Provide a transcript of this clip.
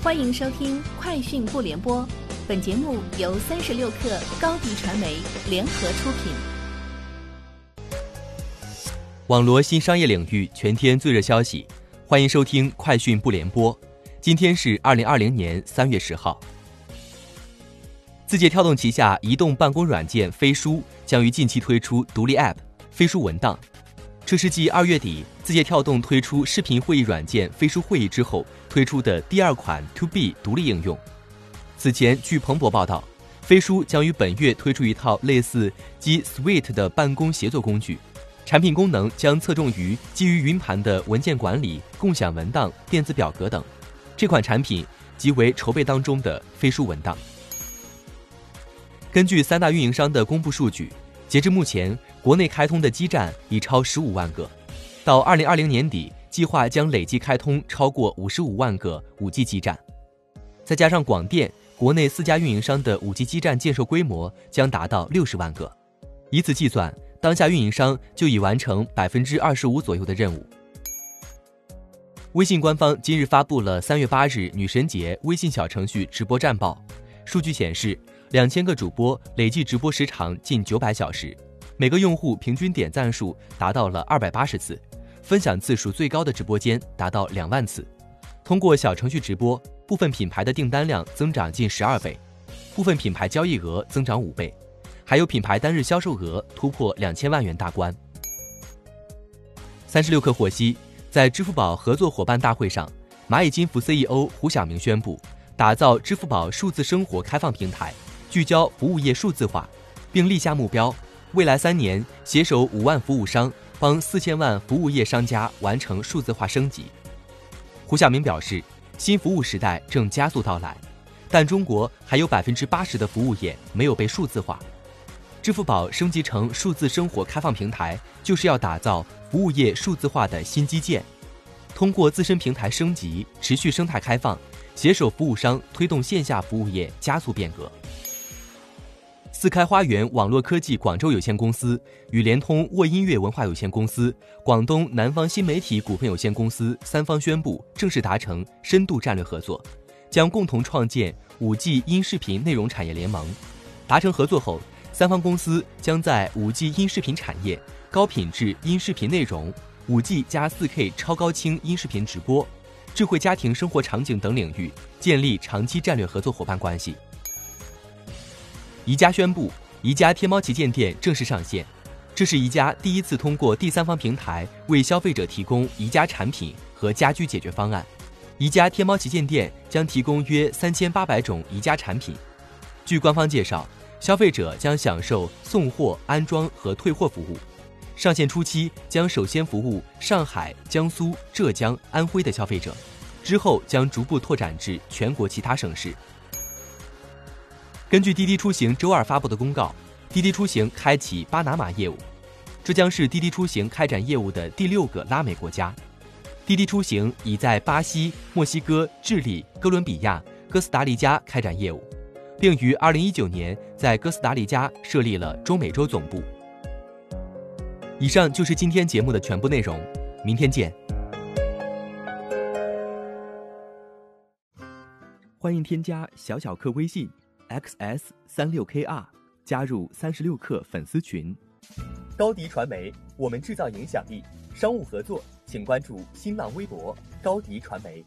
欢迎收听《快讯不联播》，本节目由三十六克高低传媒联合出品。网罗新商业领域全天最热消息，欢迎收听《快讯不联播》。今天是二零二零年三月十号。字节跳动旗下移动办公软件飞书将于近期推出独立 App 飞书文档。这是继二月底字节跳动推出视频会议软件飞书会议之后推出的第二款 To B 独立应用。此前，据彭博报道，飞书将于本月推出一套类似 G Suite 的办公协作工具，产品功能将侧重于基于云盘的文件管理、共享文档、电子表格等。这款产品即为筹备当中的飞书文档。根据三大运营商的公布数据。截至目前，国内开通的基站已超十五万个，到二零二零年底，计划将累计开通超过五十五万个五 G 基站。再加上广电，国内四家运营商的五 G 基站建设规模将达到六十万个。以此计算，当下运营商就已完成百分之二十五左右的任务。微信官方今日发布了三月八日女神节微信小程序直播战报，数据显示。两千个主播累计直播时长近九百小时，每个用户平均点赞数达到了二百八十次，分享次数最高的直播间达到两万次。通过小程序直播，部分品牌的订单量增长近十二倍，部分品牌交易额增长五倍，还有品牌单日销售额突破两千万元大关。三十六氪获悉，在支付宝合作伙伴大会上，蚂蚁金服 CEO 胡晓明宣布，打造支付宝数字生活开放平台。聚焦服务业数字化，并立下目标，未来三年携手五万服务商，帮四千万服务业商家完成数字化升级。胡晓明表示，新服务时代正加速到来，但中国还有百分之八十的服务业没有被数字化。支付宝升级成数字生活开放平台，就是要打造服务业数字化的新基建。通过自身平台升级、持续生态开放，携手服务商推动线下服务业加速变革。四开花园网络科技广州有限公司与联通沃音乐文化有限公司、广东南方新媒体股份有限公司三方宣布正式达成深度战略合作，将共同创建五 G 音视频内容产业联盟。达成合作后，三方公司将在五 G 音视频产业、高品质音视频内容、五 G 加四 K 超高清音视频直播、智慧家庭生活场景等领域建立长期战略合作伙伴关系。宜家宣布，宜家天猫旗舰店正式上线。这是宜家第一次通过第三方平台为消费者提供宜家产品和家居解决方案。宜家天猫旗舰店将提供约三千八百种宜家产品。据官方介绍，消费者将享受送货、安装和退货服务。上线初期将首先服务上海、江苏、浙江、安徽的消费者，之后将逐步拓展至全国其他省市。根据滴滴出行周二发布的公告，滴滴出行开启巴拿马业务，这将是滴滴出行开展业务的第六个拉美国家。滴滴出行已在巴西、墨西哥、智利、哥伦比亚、哥斯达黎加开展业务，并于二零一九年在哥斯达黎加设立了中美洲总部。以上就是今天节目的全部内容，明天见。欢迎添加小小客微信。Xs 三六 kr 加入三十六氪粉丝群。高迪传媒，我们制造影响力。商务合作，请关注新浪微博高迪传媒。